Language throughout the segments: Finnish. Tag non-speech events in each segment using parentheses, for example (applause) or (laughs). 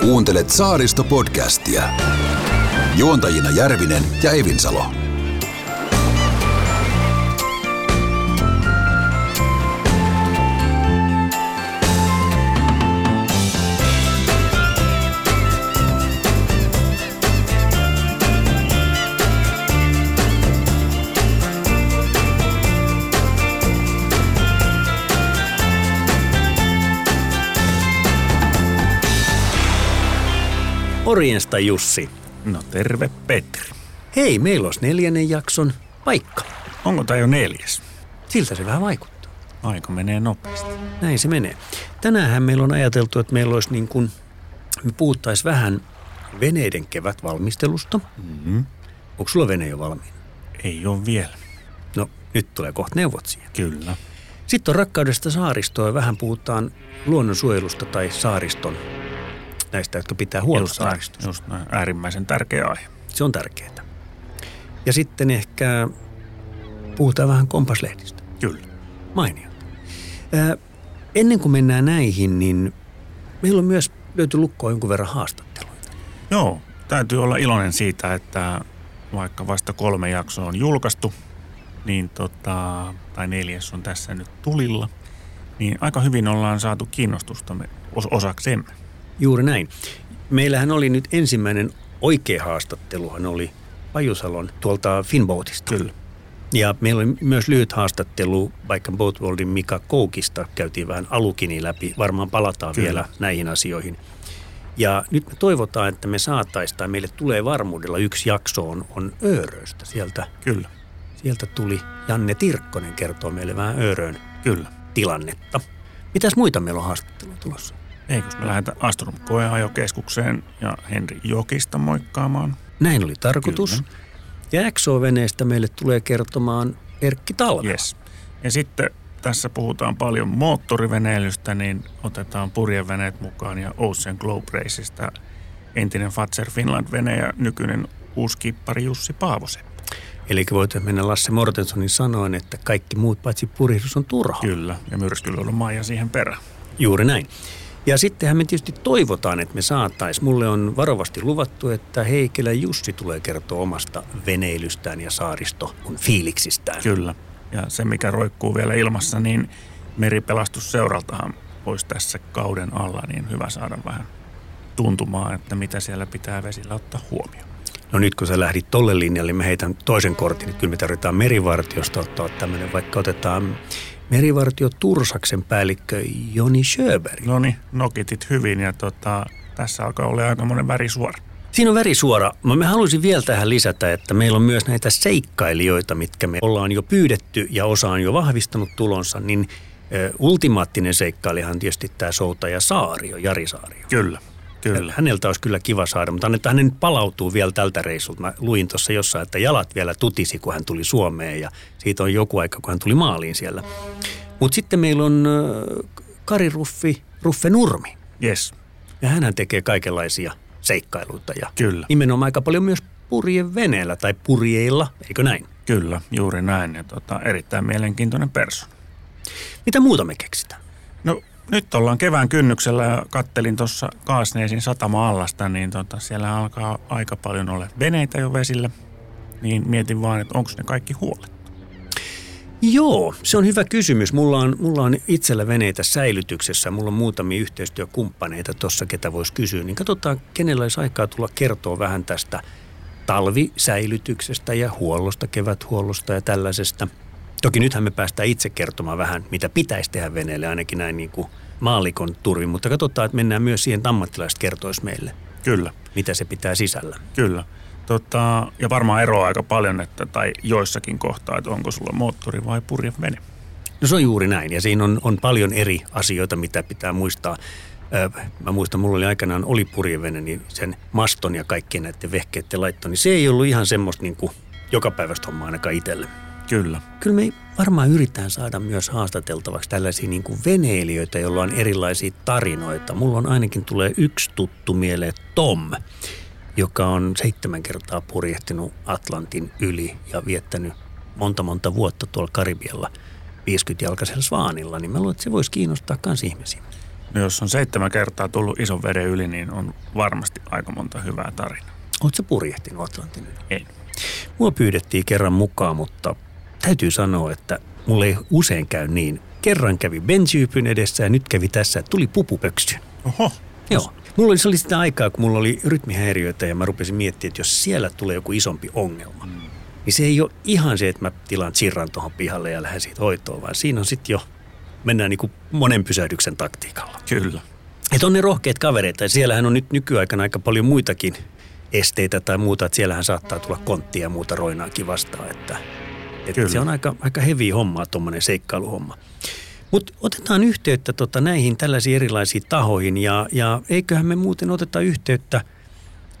Kuuntelet Saaristo-podcastia. Juontajina Järvinen ja Evinsalo. Morjesta Jussi. No terve Petri. Hei, meillä olisi neljännen jakson paikka. Onko tämä jo neljäs? Siltä se vähän vaikuttaa. Aika menee nopeasti. Näin se menee. Tänään meillä on ajateltu, että meillä olisi niin kuin, me puhuttaisiin vähän veneiden kevätvalmistelusta. Mm-hmm. Onko sulla vene jo valmiina? Ei ole vielä. No, nyt tulee kohta neuvot siihen. Kyllä. Sitten on rakkaudesta saaristoa ja vähän puhutaan luonnonsuojelusta tai saariston näistä, jotka pitää huolta Just just näin. Äärimmäisen tärkeä aihe. Se on tärkeää. Ja sitten ehkä puhutaan vähän kompaslehdistä. Kyllä. Mainiota. Ää, ennen kuin mennään näihin, niin meillä on myös löyty lukkoa jonkun verran haastatteluita. Joo, täytyy olla iloinen siitä, että vaikka vasta kolme jaksoa on julkaistu, niin tota, tai neljäs on tässä nyt tulilla, niin aika hyvin ollaan saatu kiinnostusta os- osaksemme. Juuri näin. Meillähän oli nyt ensimmäinen oikea haastatteluhan oli Pajusalon tuolta Finboatista. Kyllä. Ja meillä oli myös lyhyt haastattelu vaikka Boatworldin Mika Koukista. Käytiin vähän alukini läpi. Varmaan palataan Kyllä. vielä näihin asioihin. Ja nyt me toivotaan, että me saataisiin, tai meille tulee varmuudella yksi jakso on, on Ööröstä. Sieltä, Kyllä. sieltä tuli Janne Tirkkonen kertoo meille vähän Öörön Kyllä. tilannetta. Mitäs muita meillä on haastattelua tulossa? Eikös me lähdetä Astrom koeajokeskukseen ja Henri Jokista moikkaamaan? Näin oli tarkoitus. Kyllä. Ja XO-veneestä meille tulee kertomaan Erkki Talva. Yes. Ja sitten tässä puhutaan paljon moottoriveneilystä, niin otetaan purjeveneet mukaan ja Ocean Globe Raceista entinen Fatser Finland-vene ja nykyinen uusi kippari Jussi Paavosen. Eli voitaisiin mennä Lasse Mortensonin sanoen, että kaikki muut paitsi purihdus on turhaa. Kyllä, ja myrskyllä Maija siihen perään. Juuri näin. Ja sittenhän me tietysti toivotaan, että me saatais. Mulle on varovasti luvattu, että Heikelä Jussi tulee kertoa omasta veneilystään ja saaristo fiiliksistään. Kyllä. Ja se, mikä roikkuu vielä ilmassa, niin meripelastusseuraltahan olisi tässä kauden alla niin hyvä saada vähän tuntumaan, että mitä siellä pitää vesillä ottaa huomioon. No nyt kun sä lähdit tolle linjalle, mä heitän toisen kortin. Nyt kyllä me tarvitaan merivartiosta ottaa tämmöinen, vaikka otetaan merivartio Tursaksen päällikkö Joni Sjöberg. No niin, nokitit hyvin ja tota, tässä alkaa olla aika monen värisuora. Siinä on värisuora. Mä mä haluaisin vielä tähän lisätä, että meillä on myös näitä seikkailijoita, mitkä me ollaan jo pyydetty ja osa on jo vahvistanut tulonsa, niin ultimaattinen seikkailijahan on tietysti tämä soutaja Saario, Jari Saario. Kyllä, kyllä. Häneltä olisi kyllä kiva saada, mutta annetaan hänen palautuu vielä tältä reissulta. Mä luin tuossa jossain, että jalat vielä tutisi, kun hän tuli Suomeen ja siitä on joku aika, kun hän tuli maaliin siellä. Mutta sitten meillä on Kari Ruffi, Ruffe Nurmi. Yes, Ja hän tekee kaikenlaisia seikkailuita ja Kyllä. nimenomaan aika paljon myös purjeveneellä tai purjeilla, eikö näin? kyllä, juuri näin. Ja tota, erittäin mielenkiintoinen persona. Mitä muuta me keksitään? No nyt ollaan kevään kynnyksellä ja kattelin tuossa Kaasneesin satama-allasta, niin tota, siellä alkaa aika paljon olla veneitä jo vesillä. Niin mietin vaan, että onko ne kaikki huolet. Joo, se on hyvä kysymys. Mulla on, mulla on itsellä veneitä säilytyksessä. Mulla on muutamia yhteistyökumppaneita tuossa, ketä voisi kysyä. Niin katsotaan, kenellä olisi aikaa tulla kertoa vähän tästä talvisäilytyksestä ja huollosta, keväthuollosta ja tällaisesta. Toki nythän me päästään itse kertomaan vähän, mitä pitäisi tehdä veneelle, ainakin näin niin kuin maalikon turvin. Mutta katsotaan, että mennään myös siihen, että ammattilaiset kertoisi meille, Kyllä, mitä se pitää sisällä. kyllä. Tota, ja varmaan eroa aika paljon, että, tai joissakin kohtaa, että onko sulla moottori vai purjevene. No se on juuri näin ja siinä on, on paljon eri asioita, mitä pitää muistaa. Ö, Mä muistan, mulla oli aikanaan oli purjevene, niin sen maston ja kaikkien näiden vehkeiden laitto, niin se ei ollut ihan semmoista niin kuin joka päivästä hommaa ainakaan itselle. Kyllä, Kyllä me varmaan yritetään saada myös haastateltavaksi tällaisia niin kuin veneilijöitä, joilla on erilaisia tarinoita. Mulla on ainakin tulee yksi tuttu mieleen Tom, joka on seitsemän kertaa purjehtinut Atlantin yli ja viettänyt monta monta vuotta tuolla Karibialla 50-jalkaisella svaanilla, niin mä luulen, että se voisi kiinnostaa myös ihmisiä. No jos on seitsemän kertaa tullut ison veden yli, niin on varmasti aika monta hyvää tarinaa. Oletko purjehtinut Atlantin yli? Ei. Mua pyydettiin kerran mukaan, mutta täytyy sanoa, että mulle ei usein käy niin. Kerran kävi bensiypyn edessä ja nyt kävi tässä, että tuli pupupöksy. Oho. Joo. Mulla oli, se oli sitä aikaa, kun mulla oli rytmihäiriöitä ja mä rupesin miettimään, että jos siellä tulee joku isompi ongelma, mm. niin se ei ole ihan se, että mä tilaan chirran tuohon pihalle ja lähden siitä hoitoon, vaan siinä on sitten jo, mennään niin kuin monen pysähdyksen taktiikalla. Kyllä. Että on ne rohkeat kavereita ja siellähän on nyt nykyaikana aika paljon muitakin esteitä tai muuta, että siellähän saattaa tulla konttia ja muuta roinaakin vastaan, että, että se on aika, aika hevi hommaa tuommoinen seikkailuhomma. Mutta otetaan yhteyttä tota, näihin tällaisiin erilaisiin tahoihin ja, ja eiköhän me muuten oteta yhteyttä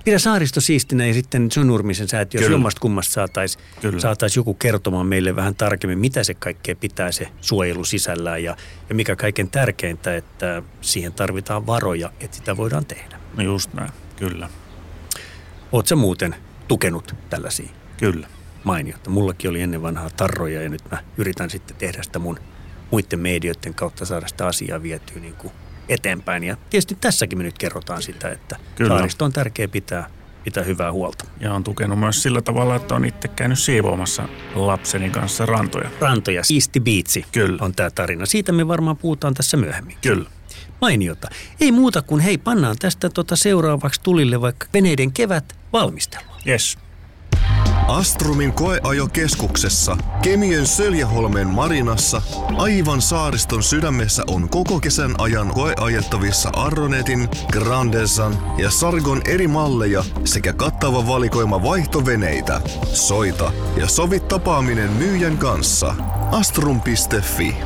Pidä saaristo siistinä ja sitten John Nurmisen säätiö, jos jommasta kummasta saataisiin saatais joku kertomaan meille vähän tarkemmin, mitä se kaikkea pitää se suojelu sisällään ja, ja mikä kaiken tärkeintä, että siihen tarvitaan varoja, että sitä voidaan tehdä. No just näin, kyllä. Oletko muuten tukenut tällaisia? Kyllä. Mainiota. Mullakin oli ennen vanhaa tarroja ja nyt mä yritän sitten tehdä sitä mun muiden medioiden kautta saada sitä asiaa vietyä niin kuin eteenpäin. Ja tietysti tässäkin me nyt kerrotaan sitä, että Kyllä. saaristo on tärkeä pitää, pitää hyvää huolta. Ja on tukenut myös sillä tavalla, että on itse käynyt siivoamassa lapseni kanssa rantoja. Rantoja, siisti biitsi Kyllä. on tämä tarina. Siitä me varmaan puhutaan tässä myöhemmin. Kyllä. Mainiota. Ei muuta kuin hei, pannaan tästä tota seuraavaksi tulille vaikka veneiden kevät valmistelua. Yes. Astrumin koeajokeskuksessa, Kemien Söljäholmen marinassa, aivan saariston sydämessä on koko kesän ajan koeajettavissa Arronetin, Grandesan ja Sargon eri malleja sekä kattava valikoima vaihtoveneitä. Soita ja sovi tapaaminen myyjän kanssa. astrum.fi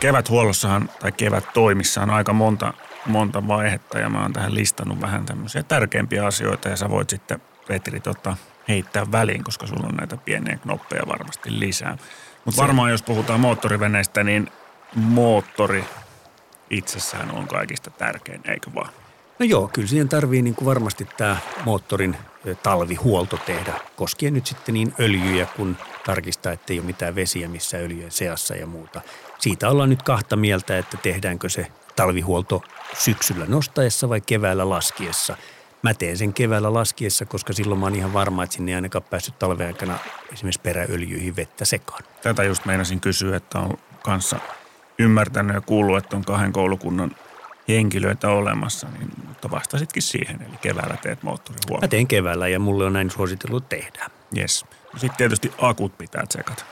Keväthuollossahan tai kevättoimissa on aika monta, monta vaihetta ja mä oon tähän listannut vähän tämmöisiä tärkeimpiä asioita ja sä voit sitten Petri tota, heittää väliin, koska sulla on näitä pieniä knoppeja varmasti lisää. Mutta varmaan jos puhutaan moottoriveneistä, niin moottori itsessään on kaikista tärkein, eikö vaan? No joo, kyllä siihen tarvii niin kuin varmasti tämä moottorin talvihuolto tehdä, koskien nyt sitten niin öljyjä kun tarkistaa, että ei ole mitään vesiä missä öljyjen seassa ja muuta. Siitä ollaan nyt kahta mieltä, että tehdäänkö se talvihuolto syksyllä nostaessa vai keväällä laskiessa – Mä teen sen keväällä laskiessa, koska silloin mä oon ihan varma, että sinne ei ainakaan päässyt talven aikana esimerkiksi peräöljyihin vettä sekaan. Tätä just meinasin kysyä, että on kanssa ymmärtänyt ja kuullut, että on kahden koulukunnan henkilöitä olemassa, niin, mutta vastasitkin siihen, eli keväällä teet moottorihuollon. Mä teen keväällä ja mulle on näin suositellut tehdä. Yes. Sitten tietysti akut pitää tsekata.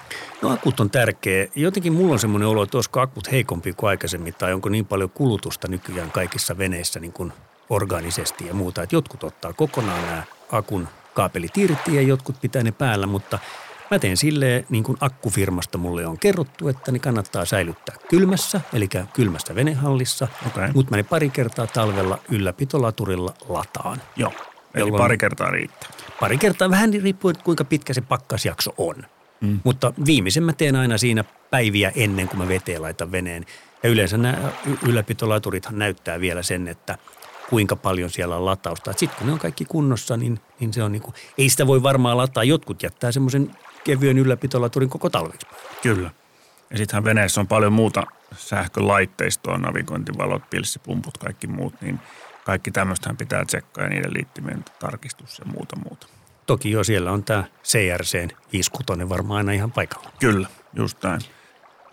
No akut on tärkeä. Jotenkin mulla on semmoinen olo, että olisiko akut heikompi kuin aikaisemmin tai onko niin paljon kulutusta nykyään kaikissa veneissä niin kuin orgaanisesti ja muuta. Että jotkut ottaa kokonaan nämä akun kaapelit irti ja jotkut pitää ne päällä, mutta mä teen silleen, niin kuin akkufirmasta mulle on kerrottu, että ne kannattaa säilyttää kylmässä, eli kylmässä venehallissa, okay. mutta mä ne pari kertaa talvella ylläpitolaturilla lataan. Joo, eli pari kertaa riittää. Pari kertaa, vähän riippuen kuinka pitkä se pakkasjakso on. Mm. Mutta viimeisen mä teen aina siinä päiviä ennen kuin mä veteen laitan veneen. Ja yleensä nämä ylläpitolaturithan näyttää vielä sen, että – kuinka paljon siellä on latausta. Sitten kun ne on kaikki kunnossa, niin, niin se on niin kuin, ei sitä voi varmaan lataa. Jotkut jättää semmoisen kevyen ylläpitolaturin koko talveksi. Kyllä. Ja sittenhän veneessä on paljon muuta sähkölaitteistoa, navigointivalot, pilssipumput, kaikki muut, niin kaikki tämmöistähän pitää tsekkaa ja niiden liittymien tarkistus ja muuta muuta. Toki jo siellä on tämä CRCn 5 varmaan aina ihan paikalla. Kyllä, just näin.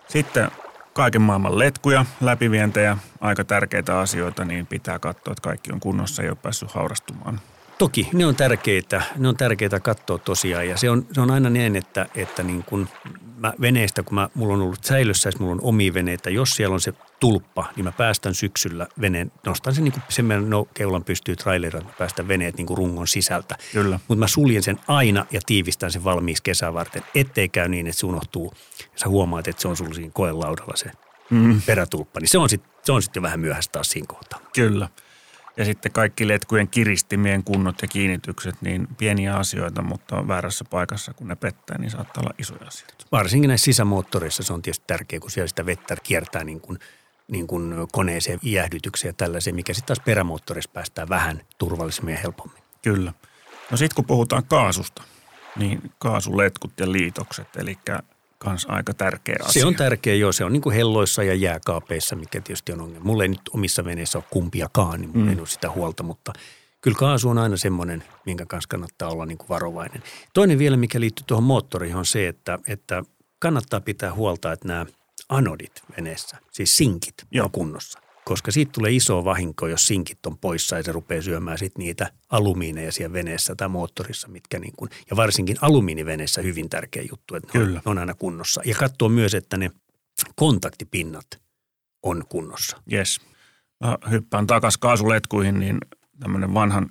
Sitten kaiken maailman letkuja, läpivientejä, aika tärkeitä asioita, niin pitää katsoa, että kaikki on kunnossa ja ole päässyt haurastumaan. Toki, ne on tärkeitä, ne on tärkeitä katsoa tosiaan ja se on, se on aina niin, että, että niin kun mä veneestä, kun mä, mulla on ollut säilössä, mulla on omi veneitä, jos siellä on se tulppa, niin mä päästän syksyllä veneen, nostan sen niin kuin sen meidän no, keulan pystyy trailerin, mä päästän veneet niin kuin rungon sisältä. Kyllä. Mutta mä suljen sen aina ja tiivistän sen valmiiksi kesää varten, ettei käy niin, että se unohtuu. Sä huomaat, että se on sulla siinä koelaudalla se mm. perätulppa, niin se on sitten se on sit jo vähän myöhäistä taas siinä kohtaa. Kyllä. Ja sitten kaikki letkujen kiristimien kunnot ja kiinnitykset, niin pieniä asioita, mutta väärässä paikassa, kun ne pettää, niin saattaa olla isoja asioita. Varsinkin näissä sisämoottoreissa se on tietysti tärkeää, kun siellä sitä vettä kiertää niin kuin, niin kuin koneeseen jäähdytykseen ja tällaiseen, mikä sitten taas perämoottorissa päästään vähän turvallisemmin ja helpommin. Kyllä. No sitten kun puhutaan kaasusta, niin kaasuletkut ja liitokset, eli kans aika tärkeä asia. Se on tärkeä, joo. Se on niin kuin helloissa ja jääkaapeissa, mikä tietysti on ongelma. Mulla ei nyt omissa veneissä ole kumpiakaan, niin mulla mm. ei ole sitä huolta, mutta kyllä kaasu on aina semmoinen, minkä kanssa kannattaa olla niin kuin varovainen. Toinen vielä, mikä liittyy tuohon moottoriin, on se, että, että kannattaa pitää huolta, että nämä anodit veneessä, siis sinkit, joo. on kunnossa koska siitä tulee iso vahinko, jos sinkit on poissa ja se rupeaa syömään sit niitä alumiineja siellä veneessä tai moottorissa, mitkä niin kuin, ja varsinkin alumiiniveneessä hyvin tärkeä juttu, että Kyllä. ne on aina kunnossa. Ja katsoa myös, että ne kontaktipinnat on kunnossa. Yes. Mä hyppään takaisin kaasuletkuihin, niin tämmöinen vanhan,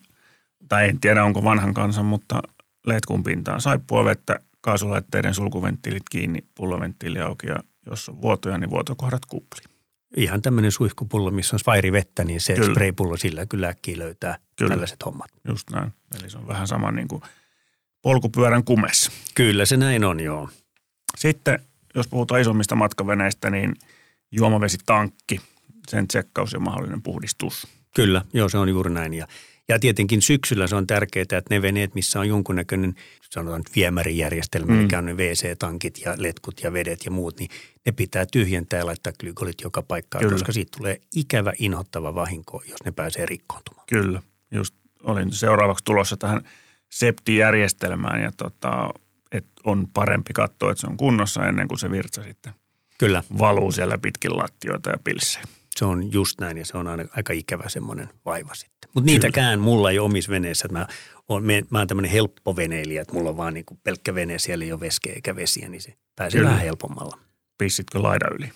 tai en tiedä onko vanhan kansan, mutta letkun pintaan saippua vettä, kaasulaitteiden sulkuventtiilit kiinni, pulloventtiili auki ja jos on vuotoja, niin vuotokohdat kupliin ihan tämmöinen suihkupullo, missä on vettä, niin se kyllä. spraypullo sillä kyllä äkkiä löytää kyllä. tällaiset hommat. Just näin. Eli se on vähän sama niin kuin polkupyörän kumessa. Kyllä se näin on, joo. Sitten, jos puhutaan isommista matkaveneistä, niin juomavesitankki, sen tsekkaus ja mahdollinen puhdistus. Kyllä, joo se on juuri näin. Ja, ja tietenkin syksyllä se on tärkeää, että ne veneet, missä on jonkunnäköinen sanotaan viemärijärjestelmä, mm. mikä on ne WC-tankit ja letkut ja vedet ja muut, niin ne pitää tyhjentää ja laittaa glykolit joka paikkaan, Kyllä. koska siitä tulee ikävä, inhottava vahinko, jos ne pääsee rikkoontumaan. Kyllä, just olin seuraavaksi tulossa tähän septijärjestelmään ja tota, että on parempi katsoa, että se on kunnossa ennen kuin se virtsa sitten Kyllä. valuu siellä pitkin lattioita ja pilsejä. Se on just näin ja se on aina aika ikävä semmoinen vaiva sitten. Mutta niitäkään mulla ei ole omissa veneissä. Että mä oon, mä oon tämmöinen helppo veneilijä, että mulla on vaan niin kuin pelkkä vene, siellä ei ole veskeä eikä vesiä, niin se pääsee Kyllä. vähän helpommalla. Pissitkö laida yli?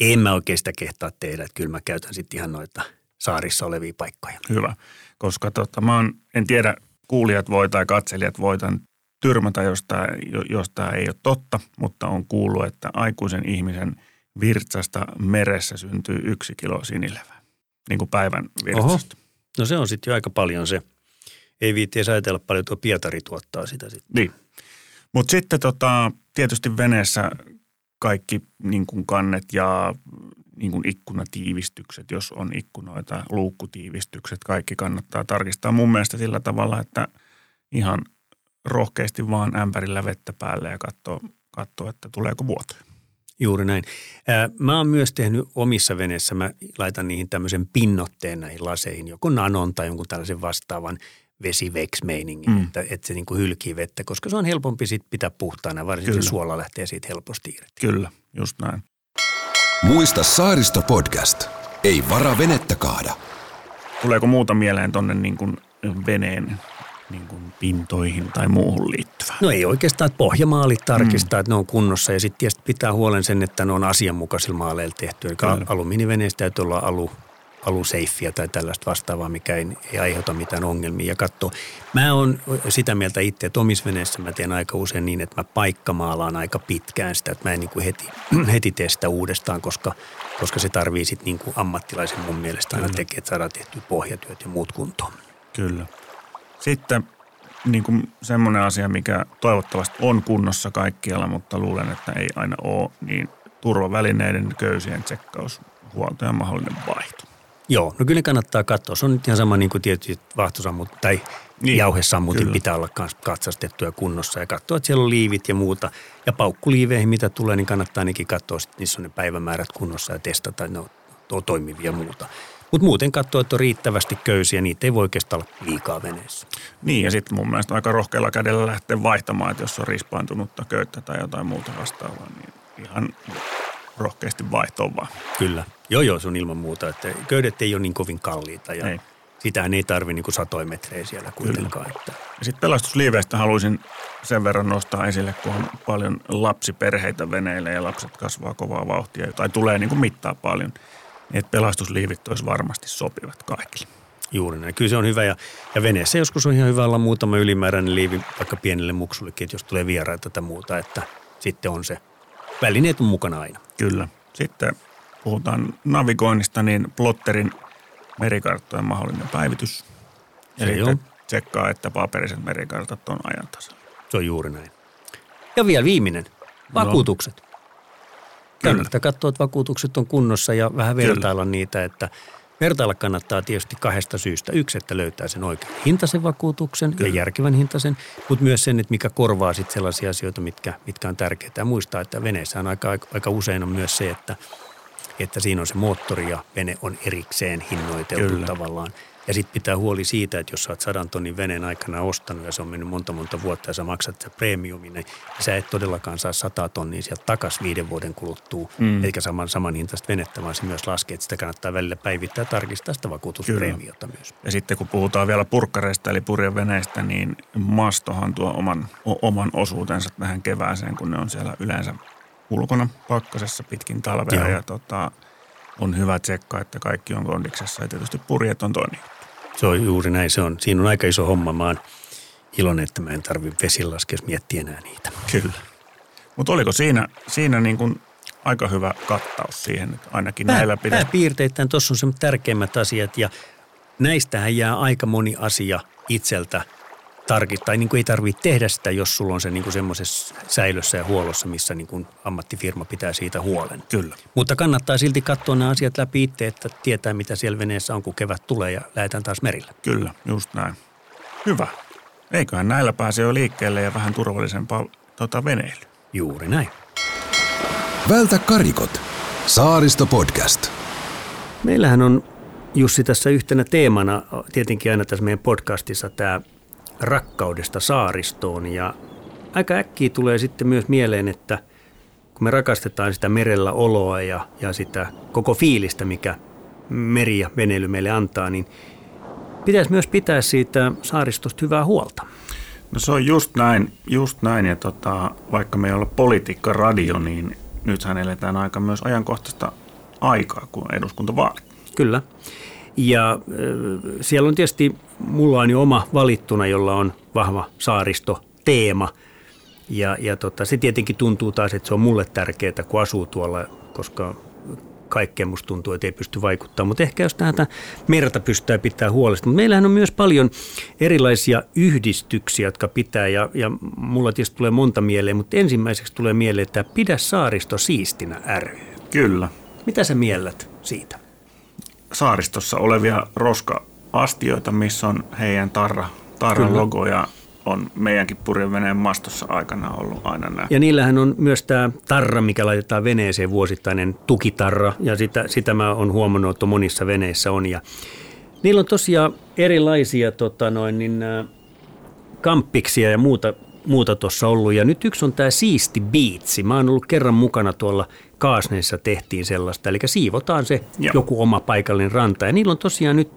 En mä oikein sitä kehtaa tehdä, että kyllä mä käytän sitten ihan noita saarissa olevia paikkoja. Hyvä, koska tota, mä oon, en tiedä, kuulijat voi tai katselijat voi tämän tyrmätä, jos tämä, jos tämä ei ole totta, mutta on kuullut, että aikuisen ihmisen virtsasta meressä syntyy yksi kilo sinilevää, niin kuin päivän virtsasta. Oho. No se on sitten jo aika paljon se. Ei viitti edes ajatella paljon, tuo Pietari tuottaa sitä sitten. Niin. Mutta sitten tota, tietysti veneessä kaikki niin kuin kannet ja niin kuin ikkunatiivistykset, jos on ikkunoita, luukkutiivistykset, kaikki kannattaa tarkistaa mun mielestä sillä tavalla, että ihan rohkeasti vaan ämpärillä vettä päälle ja katsoa, katsoa että tuleeko vuotoja. Juuri näin. Mä oon myös tehnyt omissa veneissä, mä laitan niihin tämmöisen pinnotteen näihin laseihin, joko nanon tai jonkun tällaisen vastaavan vesiveksmeiningin, mm. että, että se niin kuin hylkii vettä, koska se on helpompi sit pitää puhtaana, varsinkin Kyllä. suola lähtee siitä helposti irti. Kyllä, just näin. Muista Saaristo podcast. Ei vara venettä kaada. Tuleeko muuta mieleen tonne niin kuin veneen niin kuin pintoihin tai muuhun liittyvää? No ei oikeastaan, että pohjamaalit tarkistaa, mm. että ne on kunnossa ja sitten pitää huolen sen, että ne on asianmukaisilla maaleilla tehty. Eli Kyllä. alumiiniveneessä täytyy olla alu, aluseiffiä tai tällaista vastaavaa, mikä ei, ei aiheuta mitään ongelmia. Ja katso, mä oon sitä mieltä itse, että omissa veneissä mä teen aika usein niin, että mä paikkamaalaan aika pitkään sitä, että mä en niin kuin heti, (clears throat) heti tee sitä uudestaan, koska, koska se tarvii sitten niin kuin ammattilaisen mun mielestä aina tekee, että saadaan tehtyä pohjatyöt ja muut kuntoon. Kyllä. Sitten niin kuin semmoinen asia, mikä toivottavasti on kunnossa kaikkialla, mutta luulen, että ei aina ole, niin turvavälineiden köysien tsekkaus, huolto ja mahdollinen vaihto. Joo, no kyllä kannattaa katsoa. Se on nyt ihan sama niin kuin tietysti vahtosammut tai niin, jauhesammutin pitää olla myös katsastettu ja kunnossa ja katsoa, että siellä on liivit ja muuta. Ja paukkuliiveihin, mitä tulee, niin kannattaa ainakin katsoa, että niissä on ne päivämäärät kunnossa ja testata, että ne on toimivia ja muuta. Mutta muuten katsoa, että on riittävästi köysiä, niitä ei voi oikeastaan olla liikaa veneessä. Niin ja sitten mun mielestä aika rohkealla kädellä lähteä vaihtamaan, että jos on rispaantunutta köyttä tai jotain muuta vastaavaa, niin ihan rohkeasti vaihtoon vaan. Kyllä. Joo, joo, se on ilman muuta. Että köydet ei ole niin kovin kalliita ja ei. sitähän ei tarvi niin satoja metrejä siellä kuitenkaan. Että. Ja sitten pelastusliiveistä haluaisin sen verran nostaa esille, kun on paljon lapsiperheitä veneille ja lapset kasvaa kovaa vauhtia tai tulee niin kuin mittaa paljon – että pelastusliivit olisi varmasti sopivat kaikille. Juuri näin. Kyllä se on hyvä ja, ja veneessä joskus on ihan hyvä olla muutama ylimääräinen liivi vaikka pienelle muksullekin, että jos tulee vieraita tai muuta, että sitten on se. Välineet on mukana aina. Kyllä. Sitten puhutaan navigoinnista, niin plotterin merikarttojen mahdollinen päivitys. Se Eli on. tsekkaa, että paperiset merikartat on ajan tasalla. Se on juuri näin. Ja vielä viimeinen, vakuutukset. Kannattaa katsoa, että vakuutukset on kunnossa ja vähän vertailla Kyllä. niitä, että Vertailla kannattaa tietysti kahdesta syystä. Yksi, että löytää sen oikean hintaisen vakuutuksen Kyllä. ja järkevän hintaisen, mutta myös sen, että mikä korvaa sitten sellaisia asioita, mitkä, mitkä on tärkeitä. Ja muistaa, että veneessä on aika, aika usein on myös se, että, että siinä on se moottori ja vene on erikseen hinnoiteltu Kyllä. tavallaan. Ja sitten pitää huoli siitä, että jos sä oot sadan tonnin veneen aikana ostanut ja se on mennyt monta monta vuotta ja sä maksat se premiumin, niin sä et todellakaan saa sata tonnia sieltä takas viiden vuoden kuluttua, mm. eikä saman, saman hintaista venettä, vaan se myös laskee, että sitä kannattaa välillä päivittää ja tarkistaa sitä vakuutuspreemiota Kyllä. myös. Ja sitten kun puhutaan vielä purkkareista eli purjeveneistä, niin mastohan tuo oman, o, oman osuutensa tähän kevääseen, kun ne on siellä yleensä ulkona pakkasessa pitkin talvea Joo. ja tota, on hyvä tsekkaa, että kaikki on kondiksessa ja tietysti purjet on toinen se on juuri näin. Se on, siinä on aika iso homma. Mä oon iloinen, että mä en tarvitse vesilaskes miettiä enää niitä. Kyllä. Mutta oliko siinä, siinä niin kuin aika hyvä kattaus siihen, ainakin Pää, näillä pitää... Pääpiirteittäin tuossa on se tärkeimmät asiat ja näistähän jää aika moni asia itseltä – tarkistaa. Niin kuin ei tarvitse tehdä sitä, jos sulla on se niin kuin semmoisessa säilössä ja huollossa, missä niin kuin ammattifirma pitää siitä huolen. Kyllä. Mutta kannattaa silti katsoa nämä asiat läpi itse, että tietää mitä siellä veneessä on, kun kevät tulee ja lähdetään taas merille. Kyllä, just näin. Hyvä. Eiköhän näillä pääse jo liikkeelle ja vähän turvallisempaa tota, veneily. Juuri näin. Vältä karikot. Saaristo podcast. Meillähän on Jussi tässä yhtenä teemana tietenkin aina tässä meidän podcastissa tämä rakkaudesta saaristoon ja aika äkkiä tulee sitten myös mieleen, että kun me rakastetaan sitä merellä oloa ja, ja sitä koko fiilistä, mikä meri ja veneily meille antaa, niin pitäisi myös pitää siitä saaristosta hyvää huolta. No se on just näin, just näin. ja tota, vaikka me ei olla politiikka radio, niin nythän eletään aika myös ajankohtaista aikaa kuin eduskuntavaalit. Kyllä. Ja siellä on tietysti, mulla on jo oma valittuna, jolla on vahva saaristo-teema. Ja, ja tota, se tietenkin tuntuu taas, että se on mulle tärkeää, kun asuu tuolla, koska kaikkeen musta tuntuu, että ei pysty vaikuttamaan. Mutta ehkä jos tätä merta pystytään pitää huolesta. Mutta meillähän on myös paljon erilaisia yhdistyksiä, jotka pitää, ja, ja mulla tietysti tulee monta mieleen, mutta ensimmäiseksi tulee mieleen, että Pidä saaristo siistinä ry. Kyllä. Mitä sä miellät siitä? Saaristossa olevia roska-astioita, missä on heidän tarra, tarran logo ja on meidänkin purjeveneen mastossa aikana ollut aina nämä. Ja niillähän on myös tämä tarra, mikä laitetaan veneeseen vuosittainen tukitarra ja sitä, sitä mä oon huomannut, että monissa veneissä on. Ja niillä on tosiaan erilaisia tota noin, niin, kamppiksia ja muuta muuta tuossa ollut. Ja nyt yksi on tämä Siisti Biitsi. Mä oon ollut kerran mukana tuolla Kaasneissa tehtiin sellaista. Eli siivotaan se Joo. joku oma paikallinen ranta. Ja niillä on tosiaan nyt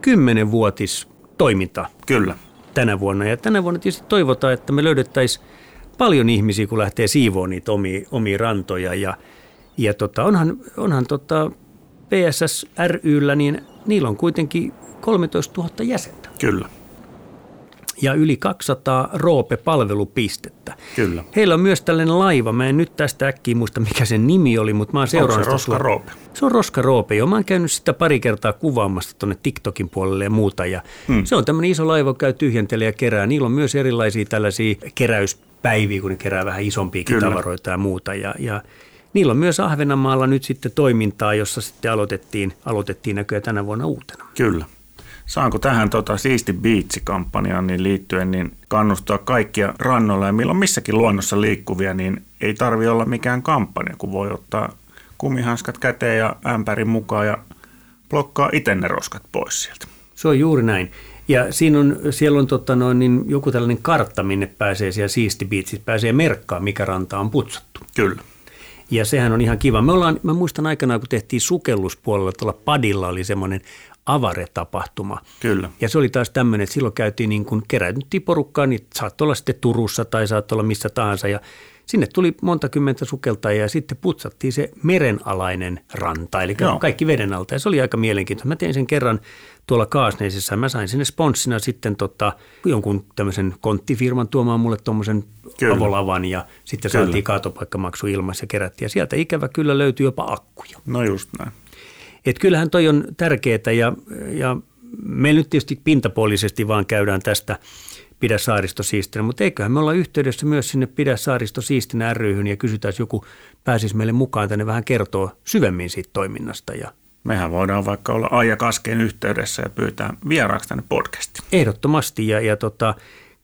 kymmenenvuotis toiminta. Kyllä. Tänä vuonna. Ja tänä vuonna tietysti toivotaan, että me löydettäisiin paljon ihmisiä, kun lähtee siivoon niitä omia, omia rantoja. Ja, ja tota, onhan, onhan tota PSS ryllä, niin niillä on kuitenkin 13 000 jäsentä. Kyllä ja yli 200 Roope-palvelupistettä. Kyllä. Heillä on myös tällainen laiva. Mä en nyt tästä äkkiä muista, mikä sen nimi oli, mutta mä oon seurannut se Roska Roope? Se on Roska Roope, joo. Mä oon käynyt sitä pari kertaa kuvaamassa tuonne TikTokin puolelle ja muuta. Ja hmm. Se on tämmöinen iso laiva, käy tyhjentelee ja kerää. Niillä on myös erilaisia tällaisia keräyspäiviä, kun ne kerää vähän isompiakin Kyllä. tavaroita ja muuta. Ja, ja Niillä on myös Ahvenanmaalla nyt sitten toimintaa, jossa sitten aloitettiin, aloitettiin näköjään tänä vuonna uutena. Kyllä. Saanko tähän tota Siisti Beach-kampanjaan niin liittyen niin kannustaa kaikkia rannoilla ja milloin missäkin luonnossa liikkuvia, niin ei tarvi olla mikään kampanja, kun voi ottaa kumihanskat käteen ja ämpärin mukaan ja blokkaa itse ne roskat pois sieltä. Se on juuri näin. Ja siinä on, siellä on tota noin, niin joku tällainen kartta, minne pääsee siellä Siisti Beachissä, pääsee merkkaa, mikä ranta on putsattu. Kyllä. Ja sehän on ihan kiva. Me ollaan, mä muistan aikanaan, kun tehtiin sukelluspuolella, tuolla padilla oli semmoinen Avare-tapahtuma. Kyllä. Ja se oli taas tämmöinen, että silloin käytiin niin kuin, keräytettiin porukkaa, niin saattoi olla sitten Turussa tai saattoi olla missä tahansa. Ja sinne tuli monta kymmentä sukeltajaa ja sitten putsattiin se merenalainen ranta, eli Joo. kaikki veden alta. Ja se oli aika mielenkiintoista. Mä tein sen kerran tuolla Kaasneisessa. Mä sain sinne sponssina sitten tota, jonkun tämmöisen konttifirman tuomaan mulle tuommoisen avolavan ja sitten kyllä. saatiin kaatopaikkamaksu ilmassa ja kerättiin. Ja sieltä ikävä kyllä löytyi jopa akkuja. No just näin. Et kyllähän toi on tärkeää ja, ja me nyt tietysti pintapuolisesti vaan käydään tästä Pidä saaristo siistinä, mutta eiköhän me olla yhteydessä myös sinne Pidä saaristo siistinä ryhyn ja kysytään, jos joku pääsisi meille mukaan tänne vähän kertoo syvemmin siitä toiminnasta ja Mehän voidaan vaikka olla Aija Kaskeen yhteydessä ja pyytää vieraaksi tänne podcastiin. Ehdottomasti ja, ja tota,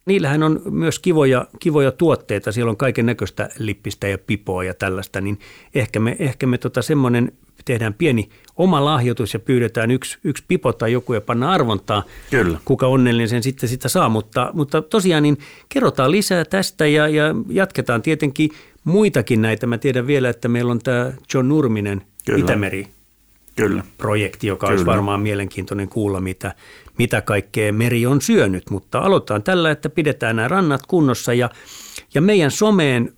niillähän on myös kivoja, kivoja tuotteita. Siellä on kaiken näköistä lippistä ja pipoa ja tällaista, niin ehkä me, ehkä me tota semmoinen tehdään pieni oma lahjoitus ja pyydetään yksi, yksi pipo tai joku ja panna arvontaa. Kyllä. Kuka onnellinen sen sitten sitä saa, mutta, mutta tosiaan niin kerrotaan lisää tästä ja, ja jatketaan tietenkin muitakin näitä. Mä tiedän vielä, että meillä on tämä John Nurminen Kyllä. Itämeri Kyllä. projekti, joka Kyllä. olisi varmaan mielenkiintoinen kuulla, mitä, mitä kaikkea meri on syönyt. Mutta aloitetaan tällä, että pidetään nämä rannat kunnossa ja, ja meidän someen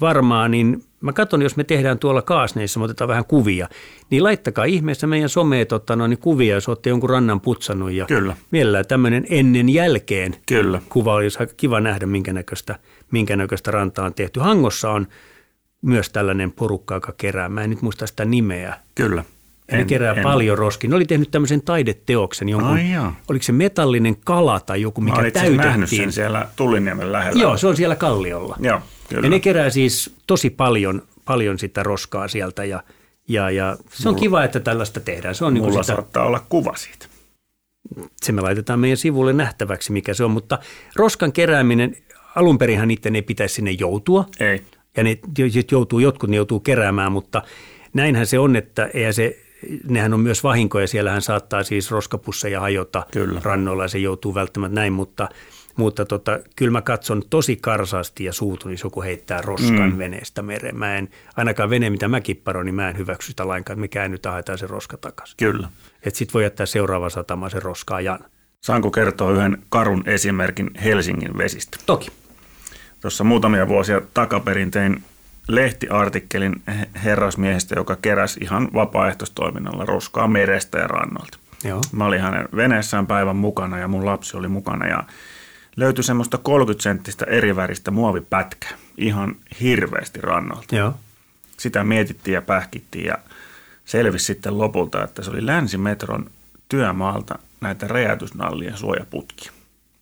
varmaan, niin mä katson, jos me tehdään tuolla kaasneissa, me otetaan vähän kuvia, niin laittakaa ihmeessä meidän someen tota, no, niin kuvia, jos olette jonkun rannan putsannut ja Kyllä. mielellään tämmöinen ennen jälkeen Kyllä. kuva olisi aika kiva nähdä, minkä näköistä, minkä näköistä rantaa on tehty. Hangossa on myös tällainen porukka, joka kerää, mä en nyt muista sitä nimeä, Kyllä. ja ne kerää paljon roskia. Ne oli tehnyt tämmöisen taideteoksen, jonkun, Ai jaa. oliko se metallinen kala tai joku, Mä mikä itse asiassa nähnyt täytettiin. sen siellä Tulliniemen lähellä. Joo, se on siellä kalliolla. Joo, kyllä. Ja ne kerää siis tosi paljon, paljon sitä roskaa sieltä ja, ja, ja se on kiva, että tällaista tehdään. Se on niin Mulla kuin sitä, saattaa olla kuva siitä. se me laitetaan meidän sivulle nähtäväksi, mikä se on, mutta roskan kerääminen, alun perinhan niiden ei pitäisi sinne joutua. Ei. Ja ne joutuu, jotkut ne joutuu keräämään, mutta näinhän se on, että eihän se, nehän on myös vahinkoja. Siellähän saattaa siis roskapusseja hajota Kyllä. rannoilla ja se joutuu välttämättä näin, mutta, mutta tota, kyllä mä katson tosi karsaasti ja suutun, jos joku heittää roskan mm. veneestä mereen. Mä en, ainakaan vene, mitä mä kipparoin, niin mä en hyväksy sitä lainkaan, että me käännytään haetaan se roska takaisin. Kyllä. Että sit voi jättää seuraava satama sen roskaa Saanko kertoa yhden karun esimerkin Helsingin vesistä? Toki. Tuossa muutamia vuosia takaperin tein lehtiartikkelin he- herrasmiehestä, joka keräsi ihan vapaaehtoistoiminnalla roskaa merestä ja rannalta. Joo. Mä olin hänen veneessään päivän mukana ja mun lapsi oli mukana ja löytyi semmoista 30 senttistä eri väristä muovipätkää ihan hirveästi rannalta. Joo. Sitä mietittiin ja pähkittiin ja selvisi sitten lopulta, että se oli Länsimetron työmaalta näitä räjäytysnallien suojaputkia,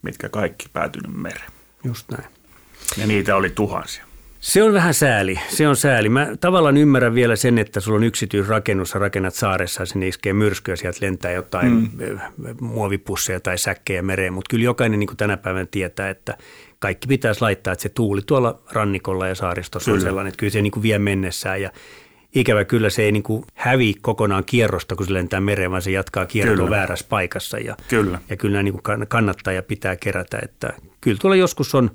mitkä kaikki päätynyt mereen. Just näin. Ja niitä oli tuhansia. Se on vähän sääli, se on sääli. Mä tavallaan ymmärrän vielä sen, että sulla on yksityisrakennus, sä rakennat saaressa ja sinne iskee myrskyä, sieltä lentää jotain mm. muovipusseja tai säkkejä mereen, mutta kyllä jokainen niin tänä päivänä tietää, että kaikki pitäisi laittaa, että se tuuli tuolla rannikolla ja saaristossa on Kyllä. sellainen, että kyllä se niin kuin vie mennessään ja ikävä kyllä se ei niin kuin hävi kokonaan kierrosta, kun se lentää mereen, vaan se jatkaa kiertoa väärässä paikassa ja, Kyllä. ja kyllä nämä niin kuin kann- kannattaa ja pitää kerätä, että kyllä tuolla joskus on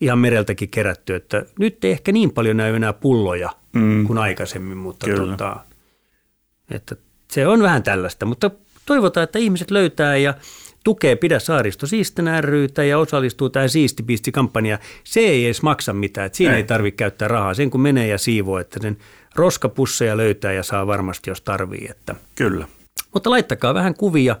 ihan mereltäkin kerätty, että nyt ei ehkä niin paljon näy enää pulloja mm. kuin aikaisemmin, mutta Kyllä. tota, että se on vähän tällaista, mutta toivotaan, että ihmiset löytää ja tukee Pidä saaristo siistinä ryitä ja osallistuu tähän siistipisti-kampanjaan. Se ei edes maksa mitään, että siinä ei, Ei. ei tarvitse käyttää rahaa. Sen kun menee ja siivoo, että sen roskapusseja löytää ja saa varmasti, jos tarvii. Että. Kyllä. Mutta laittakaa vähän kuvia,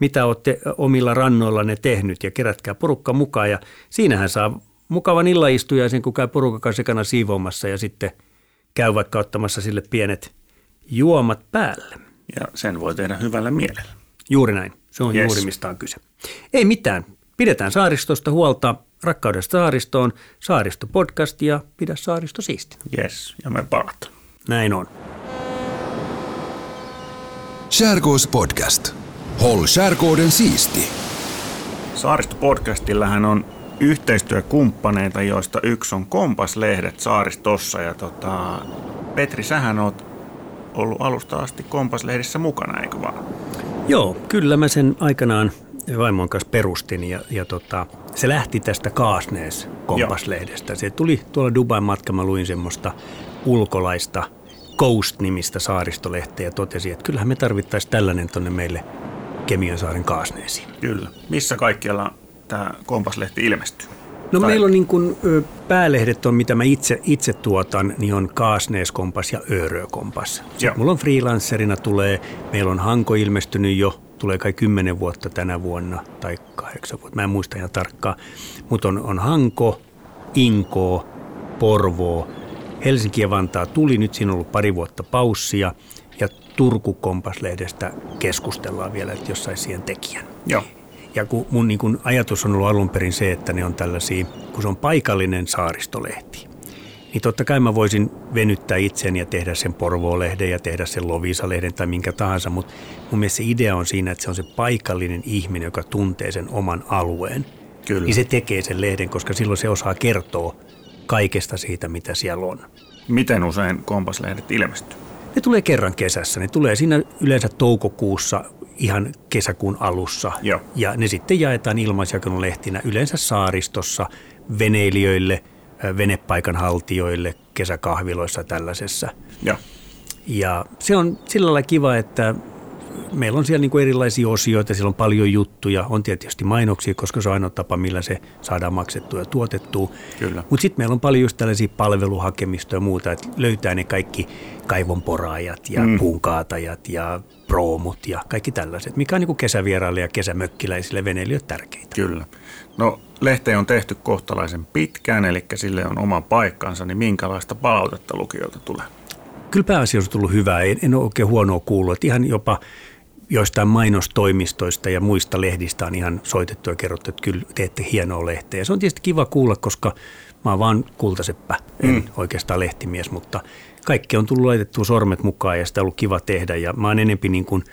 mitä olette omilla rannoillanne tehnyt ja kerätkää porukka mukaan. Ja siinähän saa mukavan illaistujaisen, kun käy porukan kanssa ekana siivoamassa ja sitten käy vaikka ottamassa sille pienet juomat päälle. Ja sen voi tehdä hyvällä mielellä. Juuri näin. Se on Yes. juuri mistä on kyse. Ei mitään. Pidetään saaristosta huolta. Rakkaudesta saaristoon. Saaristo podcast ja pidä saaristo siisti. Yes, ja me palataan. Näin on. Skärgårdspodcast. Håll skärgården siisti. Saaristo-podcastillahan on yhteistyökumppaneita, joista yksi on Kompas-lehdet Saaristossa. Ja tota, Petri, sähän oot ollut alusta asti Kompas-lehdissä mukana, eikö vaan? Joo, kyllä mä sen aikanaan vaimon kanssa perustin ja, ja tota, se lähti tästä Kaasnees kompaslehdestä. Se tuli tuolla Dubain matka, mä luin semmoista ulkolaista Coast-nimistä saaristolehteä ja totesi, että kyllähän me tarvittaisiin tällainen tonne meille Kemiönsaaren Kaasneesiin. Kyllä. Missä kaikkialla tämä Kompas-lehti ilmestyy? No Tai- meillä on niin kuin, päälehdet on, mitä mä itse, itse tuotan, niin on Kaasnees-kompas ja Örö-kompas. Sitten mulla on freelancerina tulee, meillä on Hanko ilmestynyt jo, tulee kai kymmenen vuotta tänä vuonna tai kahdeksan vuotta, mä en muista ihan tarkkaan. Mutta on, on Hanko, Inko, Porvoo, Helsinki ja Vantaa tuli, nyt siinä on ollut pari vuotta paussia ja Turku Kompas-lehdestä keskustellaan vielä, että jos saisi siihen tekijän. Joo. Ja kun mun niin kun ajatus on ollut alun perin se, että ne on tällaisia, kun se on paikallinen saaristolehti, niin totta kai mä voisin venyttää itseni ja tehdä sen Porvoo-lehden ja tehdä sen Lovisa-lehden tai minkä tahansa, mutta mun mielestä se idea on siinä, että se on se paikallinen ihminen, joka tuntee sen oman alueen. Kyllä. Niin se tekee sen lehden, koska silloin se osaa kertoa kaikesta siitä, mitä siellä on. Miten usein kompaslehdet ilmestyy? Ne tulee kerran kesässä. Ne tulee siinä yleensä toukokuussa ihan kesäkuun alussa. Joo. Ja ne sitten jaetaan ilmaisjakelulehtinä yleensä saaristossa veneilijöille, ö, venepaikan haltijoille, kesäkahviloissa tällaisessa. Joo. Ja se on sillä lailla kiva, että meillä on siellä niin kuin erilaisia osioita, siellä on paljon juttuja, on tietysti mainoksia, koska se on ainoa tapa, millä se saadaan maksettua ja tuotettua. Kyllä. Mutta sitten meillä on paljon just tällaisia palveluhakemistoja ja muuta, että löytää ne kaikki kaivonporaajat ja mm. puunkaatajat ja proomut ja kaikki tällaiset, mikä on niin kuin kesävieraille ja kesämökkiläisille veneilijöille tärkeitä. Kyllä. No lehteen on tehty kohtalaisen pitkään, eli sille on oma paikkansa, niin minkälaista palautetta lukijoilta tulee? Kyllä pääasiassa on tullut hyvää, en, en ole oikein huonoa kuullut, että ihan jopa joistain mainostoimistoista ja muista lehdistä on ihan soitettu ja kerrottu, että kyllä teette hienoa lehteä. Se on tietysti kiva kuulla, koska mä oon vaan kultaseppä, en mm. oikeastaan lehtimies, mutta kaikki on tullut laitettua sormet mukaan ja sitä on ollut kiva tehdä. Ja mä oon enempi niin kuin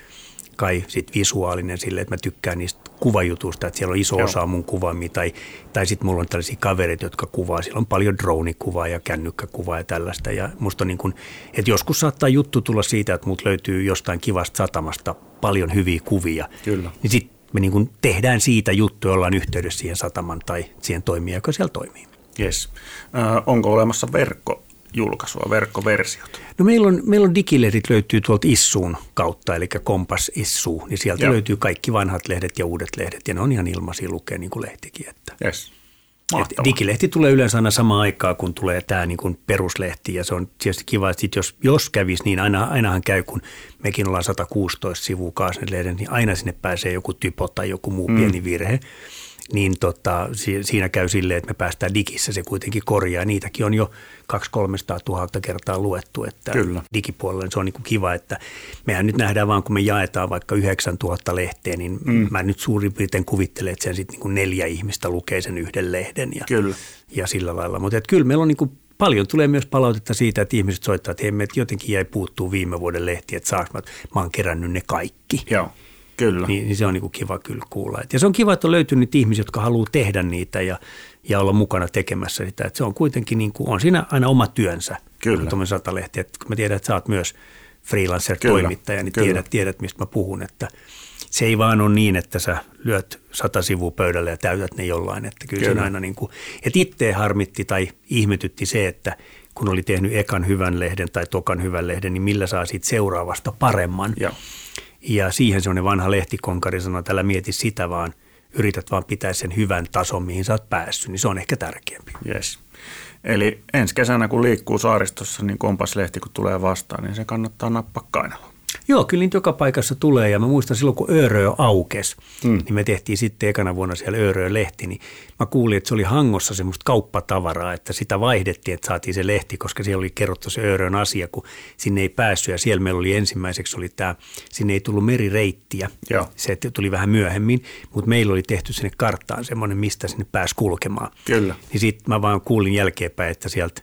kai sit visuaalinen sille, että mä tykkään niistä kuvajutusta, että siellä on iso Joo. osa mun kuvaamia. Tai, tai sitten mulla on tällaisia kavereita, jotka kuvaa. Siellä on paljon dronikuvaa ja kännykkäkuvaa ja tällaista. Ja musta on niin kuin, että joskus saattaa juttu tulla siitä, että mut löytyy jostain kivasta satamasta paljon hyviä kuvia. Kyllä. Niin sitten me niin kuin tehdään siitä juttu, ollaan yhteydessä siihen sataman tai siihen toimijaan, joka siellä toimii. Yes. Ö, onko olemassa verkkojulkaisua, verkkoversiota? No meillä on, meillä on digilehdit löytyy tuolta Issuun kautta, eli Kompas Issu, niin sieltä Joo. löytyy kaikki vanhat lehdet ja uudet lehdet, ja ne on ihan ilmaisia lukea niin kuin lehtikin. Että. Yes. Et digilehti tulee yleensä aina samaan aikaan, kun tulee tämä niin kuin peruslehti, ja se on tietysti kiva, että sit jos, jos kävisi, niin aina, ainahan käy, kun mekin ollaan 116 sivua Kaasnelehden, niin aina sinne pääsee joku typo tai joku muu mm. pieni virhe. Niin tota, si- siinä käy silleen, että me päästään digissä, se kuitenkin korjaa. Niitäkin on jo 200 000 kertaa luettu, että Kyllä. digipuolella se on niin kuin kiva, että mehän nyt nähdään vaan, kun me jaetaan vaikka 9000 lehteä, niin mm. mä nyt suurin piirtein kuvittelen, että sen sitten niin neljä ihmistä lukee sen yhden lehden ja, Kyllä. ja sillä lailla. Mutta kyllä meillä on niin kuin paljon tulee myös palautetta siitä, että ihmiset soittaa, että hei, me jotenkin jäi puuttuu viime vuoden lehti, että saanko mä, mä oon kerännyt ne kaikki. Joo. Kyllä. Niin, niin se on niin kuin kiva kyllä kuulla. Et- Ja se on kiva, että on löytynyt ihmisiä, jotka haluaa tehdä niitä ja, ja olla mukana tekemässä sitä. Et se on kuitenkin, niin kuin, on siinä aina oma työnsä, Kyllä. tuommoinen satalehti. Et kun mä tiedän, että sä oot myös freelancer-toimittaja, niin kyllä. tiedät, tiedät, mistä mä puhun. Että se ei vaan ole niin, että sä lyöt sata sivua pöydälle ja täytät ne jollain. Että kyllä, Kyllä. aina niin kuin, että itteen harmitti tai ihmetytti se, että kun oli tehnyt ekan hyvän lehden tai tokan hyvän lehden, niin millä saa siitä seuraavasta paremman. Joo. Ja siihen se on vanha lehtikonkari sanoi, että älä mieti sitä, vaan yrität vaan pitää sen hyvän tason, mihin sä oot päässyt, niin se on ehkä tärkeämpi. Yes. Eli ensi kesänä, kun liikkuu saaristossa, niin kompaslehti kun tulee vastaan, niin se kannattaa nappaa kainaloon. Joo, kyllä niitä joka paikassa tulee ja mä muistan silloin, kun Öörö aukesi, mm. niin me tehtiin sitten ekana vuonna siellä Öörö-lehti, niin mä kuulin, että se oli Hangossa semmoista kauppatavaraa, että sitä vaihdettiin, että saatiin se lehti, koska siellä oli kerrottu se Öörön asia, kun sinne ei päässyt ja siellä meillä oli ensimmäiseksi oli tämä, sinne ei tullut merireittiä, Joo. se tuli vähän myöhemmin, mutta meillä oli tehty sinne karttaan semmoinen, mistä sinne pääsi kulkemaan. Kyllä. Niin sitten mä vaan kuulin jälkeenpäin, että sieltä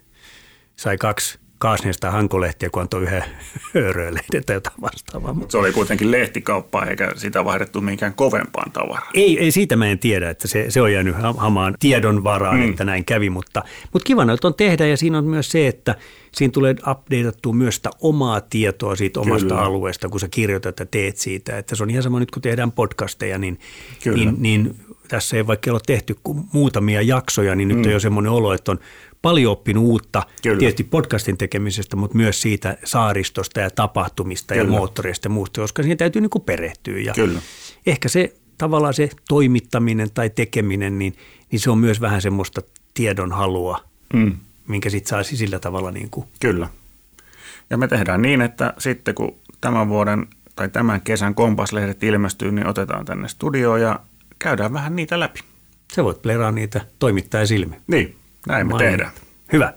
sai kaksi Kaasneesta hankolehtiä, kun antoi yhden (laughs) Öörö-lehden tai jotain vastaavaa. Mut Se oli kuitenkin lehtikauppa, eikä sitä vaihdettu minkään kovempaan tavaraan. Ei, ei siitä mä en tiedä, että se, se on jäänyt ha- hamaan tiedon varaan, mm. että näin kävi, mutta, mutta kiva noita on tehdä ja siinä on myös se, että siinä tulee updateattua myös sitä omaa tietoa siitä omasta Kyllä. alueesta, kun sä kirjoitat ja teet siitä. Että se on ihan sama nyt, kun tehdään podcasteja, niin, Kyllä. niin, niin tässä ei vaikka ole tehty kuin muutamia jaksoja, niin nyt mm. on jo semmoinen olo, että on paljon oppinut uutta, Kyllä. tietysti podcastin tekemisestä, mutta myös siitä saaristosta ja tapahtumista Kyllä. ja moottoreista ja muusta, koska siihen täytyy niin kuin perehtyä. Ja Kyllä. Ehkä se tavallaan se toimittaminen tai tekeminen, niin, niin se on myös vähän semmoista tiedon halua, Mm. minkä sitten saa sillä tavalla niin kuin Kyllä. Ja me tehdään niin, että sitten kun tämän vuoden tai tämän kesän kompaslehdet ilmestyy, niin otetaan tänne studioon ja käydään vähän niitä läpi. se voit pleraa niitä toimittaja silmi. Niin, näin me tehdään. Hyvä.